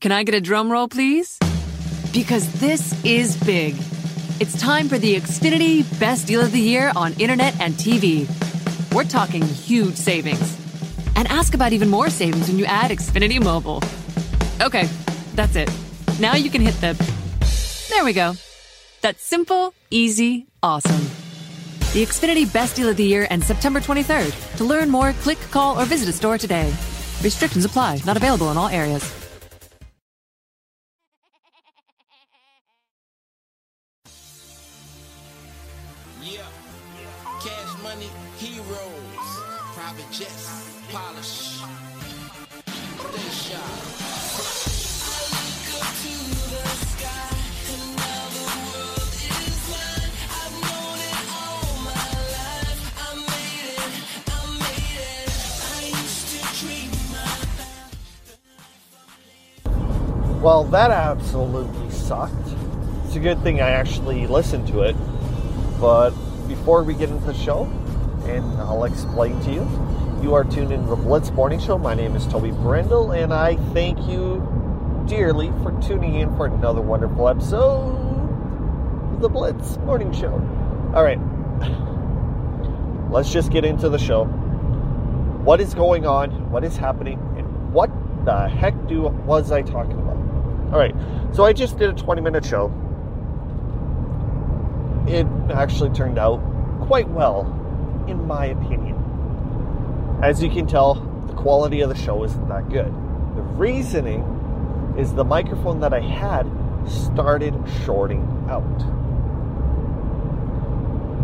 Can I get a drum roll, please? Because this is big. It's time for the Xfinity Best Deal of the Year on Internet and TV. We're talking huge savings. And ask about even more savings when you add Xfinity Mobile. Okay, that's it. Now you can hit the. There we go. That's simple, easy, awesome. The Xfinity Best Deal of the Year ends September 23rd. To learn more, click, call, or visit a store today. Restrictions apply, not available in all areas. Money, heroes, private jets, polish. Well, that absolutely sucked. It's a good thing I actually listened to it. But before we get into the show, and I'll explain to you, you are tuned in to the Blitz Morning Show. My name is Toby Brendel, and I thank you dearly for tuning in for another wonderful episode of the Blitz Morning Show. All right, let's just get into the show. What is going on? What is happening? And what the heck do was I talking about? All right, so I just did a 20 minute show. It actually turned out quite well, in my opinion. As you can tell, the quality of the show isn't that good. The reasoning is the microphone that I had started shorting out.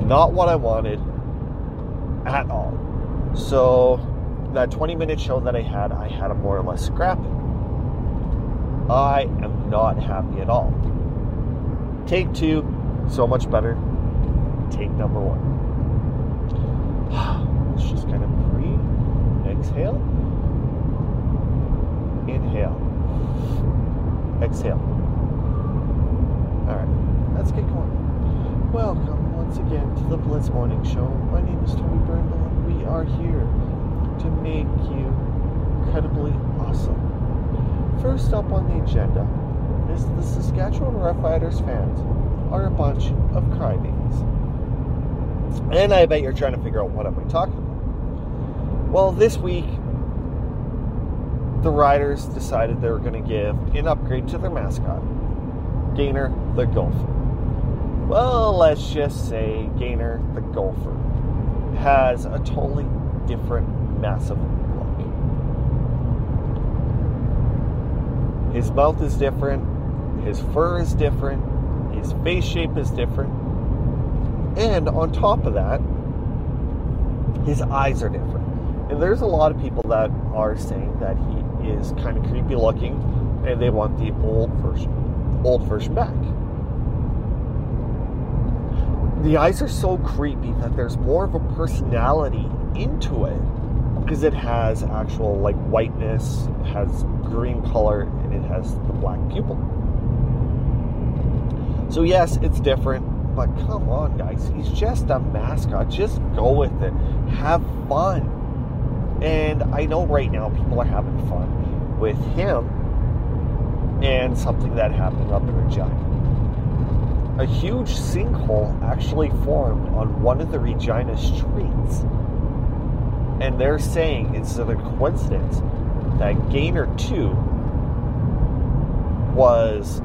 Not what I wanted at all. So, that 20 minute show that I had, I had a more or less scrap. I am not happy at all. Take two, so much better. Take number one. Let's just kind of breathe. Exhale. Inhale. Exhale. All right, let's get going. Welcome once again to the Blitz Morning Show. My name is Tony Brendel, and we are here to make you incredibly awesome. First up on the agenda is the Saskatchewan Roughriders fans are a bunch of crybabies. And I bet you're trying to figure out what am I talking about. Well, this week the Riders decided they were going to give an upgrade to their mascot, Gainer the Gopher. Well, let's just say Gainer the Gopher has a totally different, massive look. His mouth is different, his fur is different, his face shape is different, and on top of that, his eyes are different. And there's a lot of people that are saying that he is kind of creepy looking and they want the old version, old version back. The eyes are so creepy that there's more of a personality into it because it has actual like whiteness, it has green color, and it has the black pupil. So yes, it's different, but come on, guys, he's just a mascot. Just go with it. Have fun. And I know right now people are having fun with him and something that happened up in Regina. A huge sinkhole actually formed on one of the Regina streets. And they're saying it's a coincidence that Gainer 2 was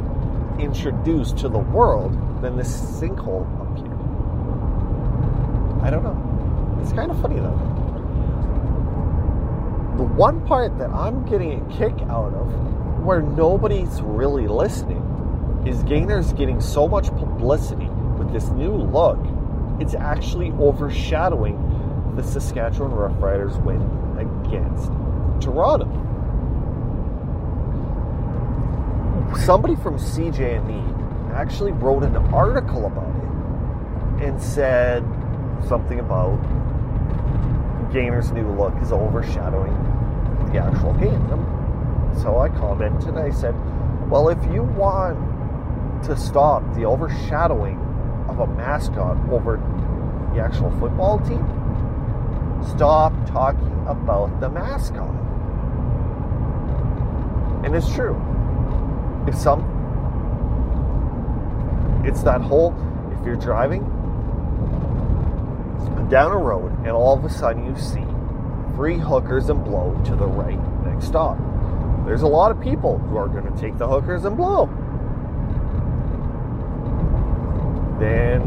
introduced to the world, then this sinkhole up here. I don't know. It's kind of funny though. The one part that I'm getting a kick out of, where nobody's really listening, is Gainer's getting so much publicity with this new look, it's actually overshadowing the Saskatchewan Roughriders win against Toronto. Somebody from CJME actually wrote an article about it and said something about Gainer's new look is overshadowing the actual game. So I commented, I said, well, if you want to stop the overshadowing of a mascot over the actual football team, stop talking about the mascot. And it's true. if some, it's that whole, if you're driving down a road and all of a sudden you see three hookers and blow to the right next stop. There's a lot of people who are going to take the hookers and blow. Then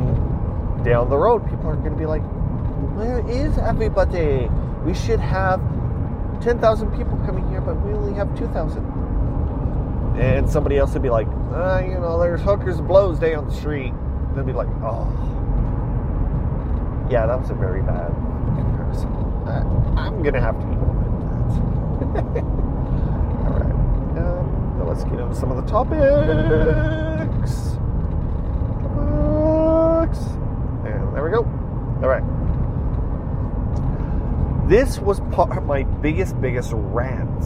down the road, people are going to be like, where is everybody? We should have 10,000 people coming here, but we only have 2,000. And somebody else would be like, uh, you know, there's hookers and blows down the street. They'd be like, oh. Yeah, that was a very bad comparison. I'm going to have to with that. All right. Um, now let's get into some of the topics. Topics. And there we go. All right. This was part of my biggest, biggest rant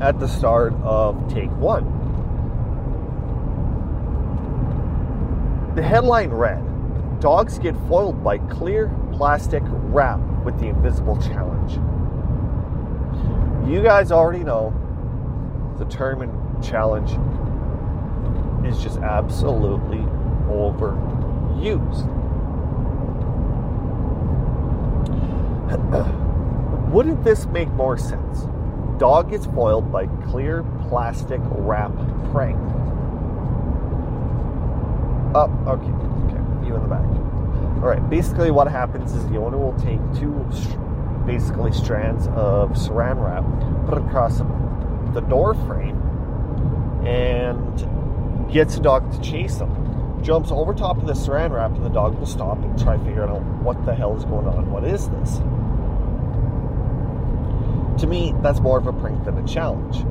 at the start of take one. The headline read Dogs get foiled by clear plastic wrap with the invisible challenge. You guys already know the term and challenge is just absolutely overused. Wouldn't this make more sense? Dog gets foiled by clear plastic wrap prank. Oh, okay, okay, you in the back. All right, basically what happens is the owner will take two, basically strands of saran wrap, put it across the door frame, and gets the dog to chase them. Jumps over top of the saran wrap, and the dog will stop and try to figure out what the hell is going on. What is this? To me, that's more of a prank than a challenge.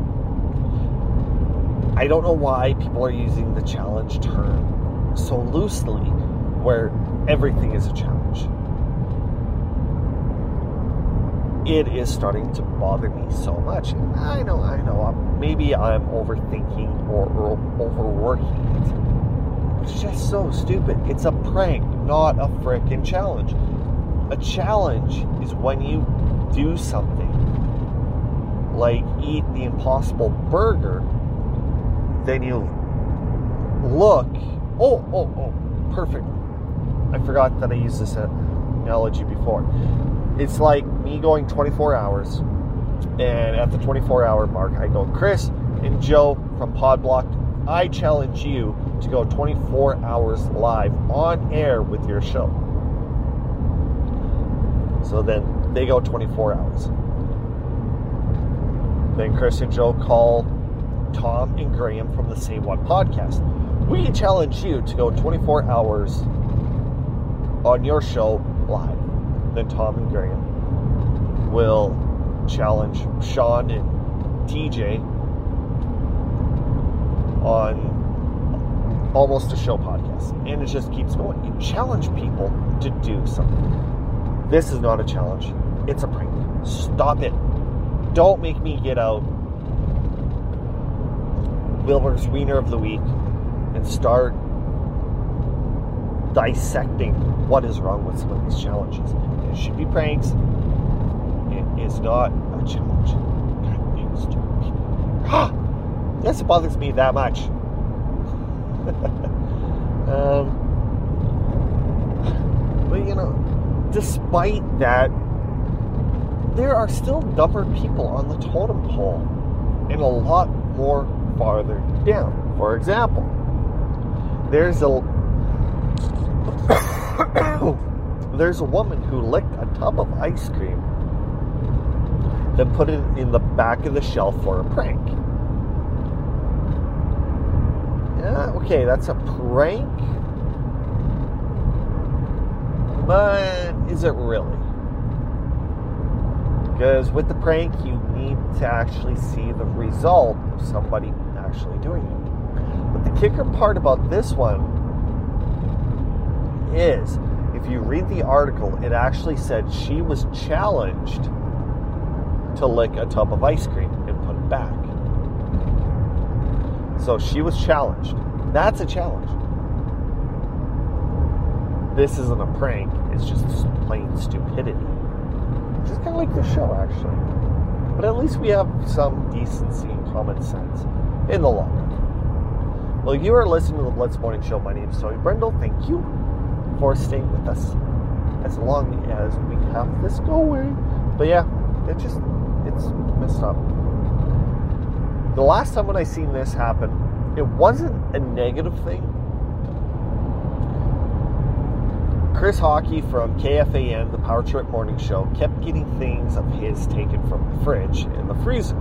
I don't know why people are using the challenge term so loosely, where everything is a challenge. It is starting to bother me so much. I know, I know. Maybe I'm overthinking or, or overworking it. It's just so stupid. It's a prank, not a freaking challenge. A challenge is when you do something like eat the impossible burger, then you look, oh, oh, oh, perfect. I forgot that I used this analogy before. It's like me going 24 hours, and at the 24 hour mark, I go, Chris and Joe from Podblock, I challenge you to go 24 hours live on air with your show. So then they go 24 hours. Then Chris and Joe call Tom and Graham from the Say What podcast. We challenge you to go 24 hours on your show live. Then Tom and Graham will challenge Sean and TJ on almost a show podcast. And it just keeps going. You challenge people to do something. This is not a challenge, it's a prank. Stop it. Don't make me get out Wilbur's Wiener of the Week and start dissecting what is wrong with some of these challenges. It should be pranks. It is not a challenge. Ah, this bothers me that much. um, but you know, despite that, there are still dumber people on the totem pole and a lot more farther down. For example, there's a there's a woman who licked a tub of ice cream then put it in the back of the shelf for a prank. Yeah, okay, that's a prank. But is it really? Because with the prank, you need to actually see the result of somebody actually doing it. But the kicker part about this one is if you read the article, it actually said she was challenged to lick a tub of ice cream and put it back. So she was challenged. That's a challenge. This isn't a prank, it's just plain stupidity. Just kind of like the show, actually. But at least we have some decency and common sense in the long run. Well, you are listening to the Blitz Morning Show. My name is Tony Brendel. Thank you for staying with us as long as we have this going. But yeah, it just it's messed up. The last time when I seen this happen, it wasn't a negative thing. Chris Hawkey from KFAN, the Power Trip Morning Show, kept getting things of his taken from the fridge in the freezer.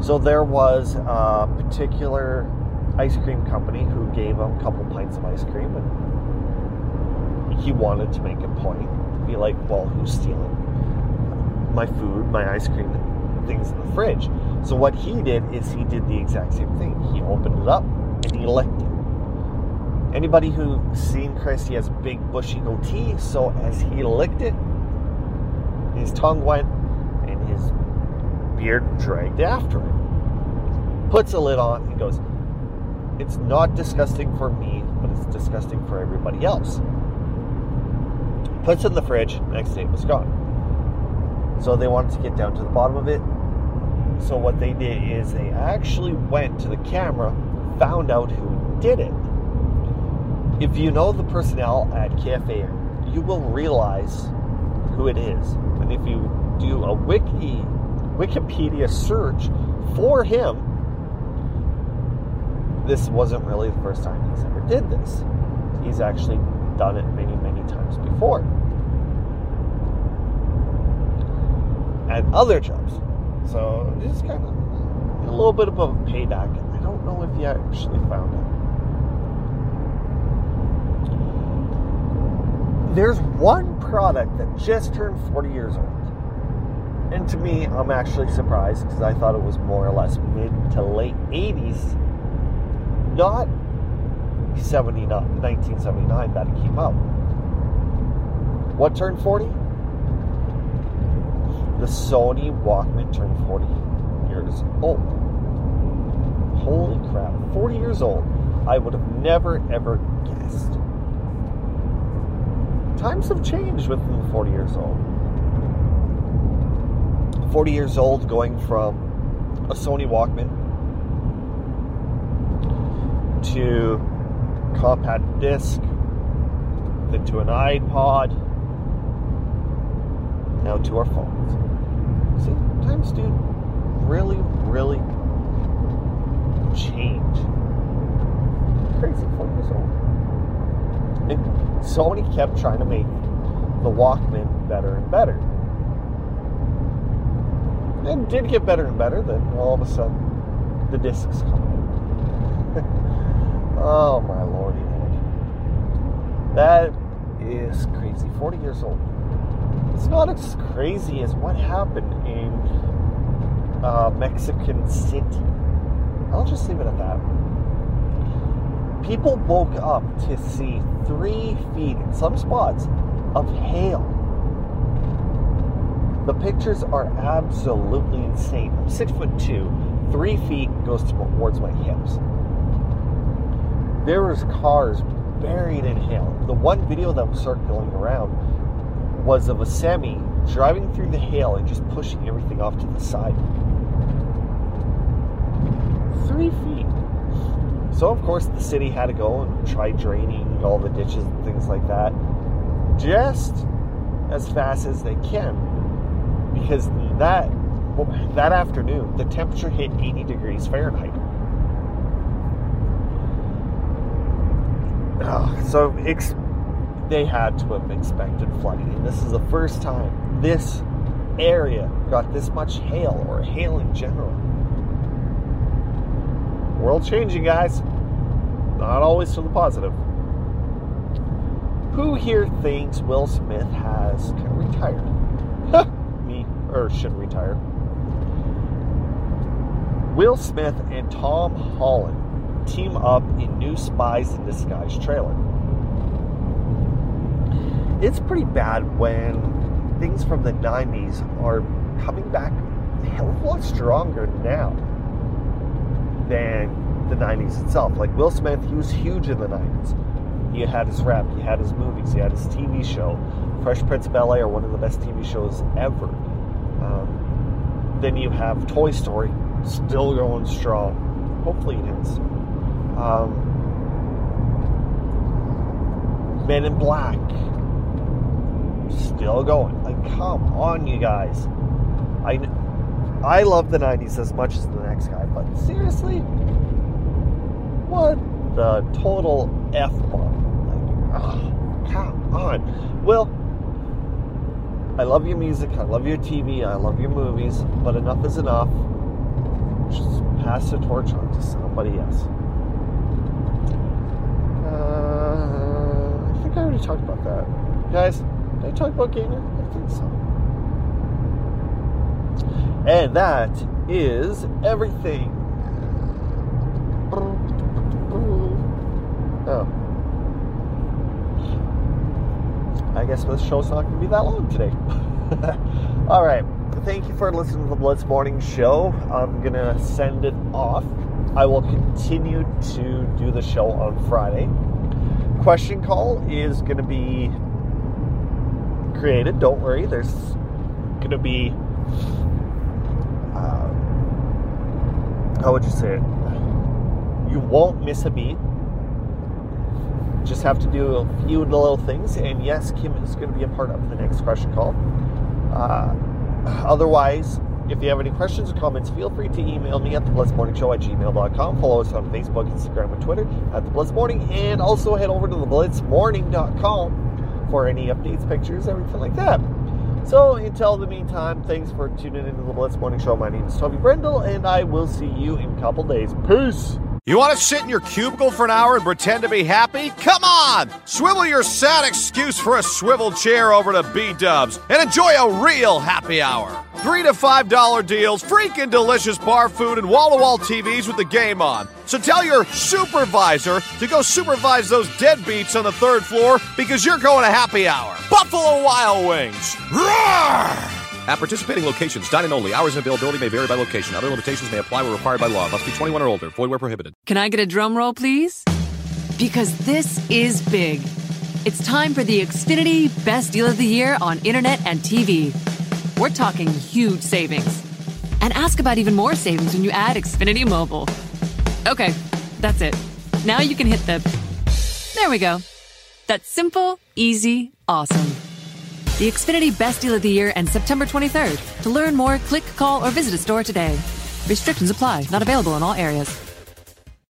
So there was a particular ice cream company who gave him a couple pints of ice cream, and he wanted to make a point, to be like, "Well, who's stealing my food, my ice cream, things in the fridge?" So what he did is he did the exact same thing. He opened it up and he licked it. Anybody who's seen Chris, he has big bushy goatee, so as he licked it, his tongue went and his beard dragged after it. Puts a lid on and goes, It's not disgusting for me, but it's disgusting for everybody else. Puts it in the fridge, next day it was gone. So they wanted to get down to the bottom of it. So what they did is they actually went to the camera, found out who did it if you know the personnel at KFA, you will realize who it is. And if you do a wiki Wikipedia search for him, this wasn't really the first time he's ever did this. He's actually done it many, many times before. At other jobs. So it's kind of a little bit of a payback. I don't know if he actually found it. There's one product that just turned 40 years old. And to me, I'm actually surprised because I thought it was more or less mid to late 80s, not 79, 1979 that it came out. What turned 40? The Sony Walkman turned 40 years old. Holy crap, 40 years old. I would have never ever guessed times have changed within 40 years old. 40 years old going from a Sony Walkman to compact disc, then to an iPod, now to our phones. See, times do really, really change. Crazy 40 years old. And Sony kept trying to make the Walkman better and better. It did get better and better, then all of a sudden the discs come oh my lordy lord. That is crazy. 40 years old. It's not as crazy as what happened in uh, Mexican City. I'll just leave it at that people woke up to see three feet in some spots of hail. The pictures are absolutely insane. I'm six foot two, three feet goes towards my hips. There was cars buried in hail. The one video that was circling around was of a semi driving through the hail and just pushing everything off to the side. Three feet. So, of course, the city had to go and try draining all the ditches and things like that just as fast as they can because that that afternoon the temperature hit 80 degrees Fahrenheit. so ex- they had to have expected flooding, and this is the first time this area got this much hail or hail in general world changing, guys. Not always to the positive. Who here thinks Will Smith has kind of retired? Me, or should retire. Will Smith and Tom Holland team up in new Spies in Disguise trailer. It's pretty bad when things from the 90s are coming back a hell of a lot stronger now than the 90s itself. Like Will Smith, he was huge in the 90s. He had his rap, he had his movies, he had his TV show. Fresh Prince of Bel-Air, one of the best TV shows ever. Um, then you have Toy Story, still going strong. Hopefully it is. Um, Men in Black still going. Like, come on, you guys. I I love the '90s as much as the next guy, but seriously, what the total f bomb? Like, oh, come on. Well, I love your music, I love your TV, I love your movies, but enough is enough. Just pass the torch on to somebody else. Uh, I think I already talked about that. Guys, did I talk about Gainer? I think so. And that is everything. Oh. I guess this show's not going to be that long today. All right. Thank you for listening to the Blitz Morning Show. I'm going to send it off. I will continue to do the show on Friday. Question call is going to be created. Don't worry. There's going to be. Uh, how would you say it? You won't miss a beat just have to do a few little things. And yes, Kim is going to be a part of the next question call. Uh, otherwise, if you have any questions or comments, feel free to email me at the Morning Show at gmail.com. Follow us on Facebook, Instagram, and Twitter at the Morning. And also head over to the blitzmorning.com for any updates, pictures, everything like that. So until the meantime, thanks for tuning into the Blitz Morning Show. My name is Toby Brendel, and I will see you in a couple days. Peace! You want to sit in your cubicle for an hour and pretend to be happy? Come on! Swivel your sad excuse for a swivel chair over to B Dubs and enjoy a real happy hour. Three to five dollar deals, freaking delicious bar food, and wall to wall TVs with the game on. So tell your supervisor to go supervise those deadbeats on the third floor because you're going to happy hour. Buffalo Wild Wings! Roar! At participating locations, dine-in only. Hours and availability may vary by location. Other limitations may apply where required by law. Must be 21 or older. Void where prohibited. Can I get a drum roll, please? Because this is big. It's time for the Xfinity Best Deal of the Year on Internet and TV. We're talking huge savings. And ask about even more savings when you add Xfinity Mobile. Okay, that's it. Now you can hit the... There we go. That's simple, easy, awesome. The Xfinity Best Deal of the Year ends September 23rd. To learn more, click, call, or visit a store today. Restrictions apply, not available in all areas.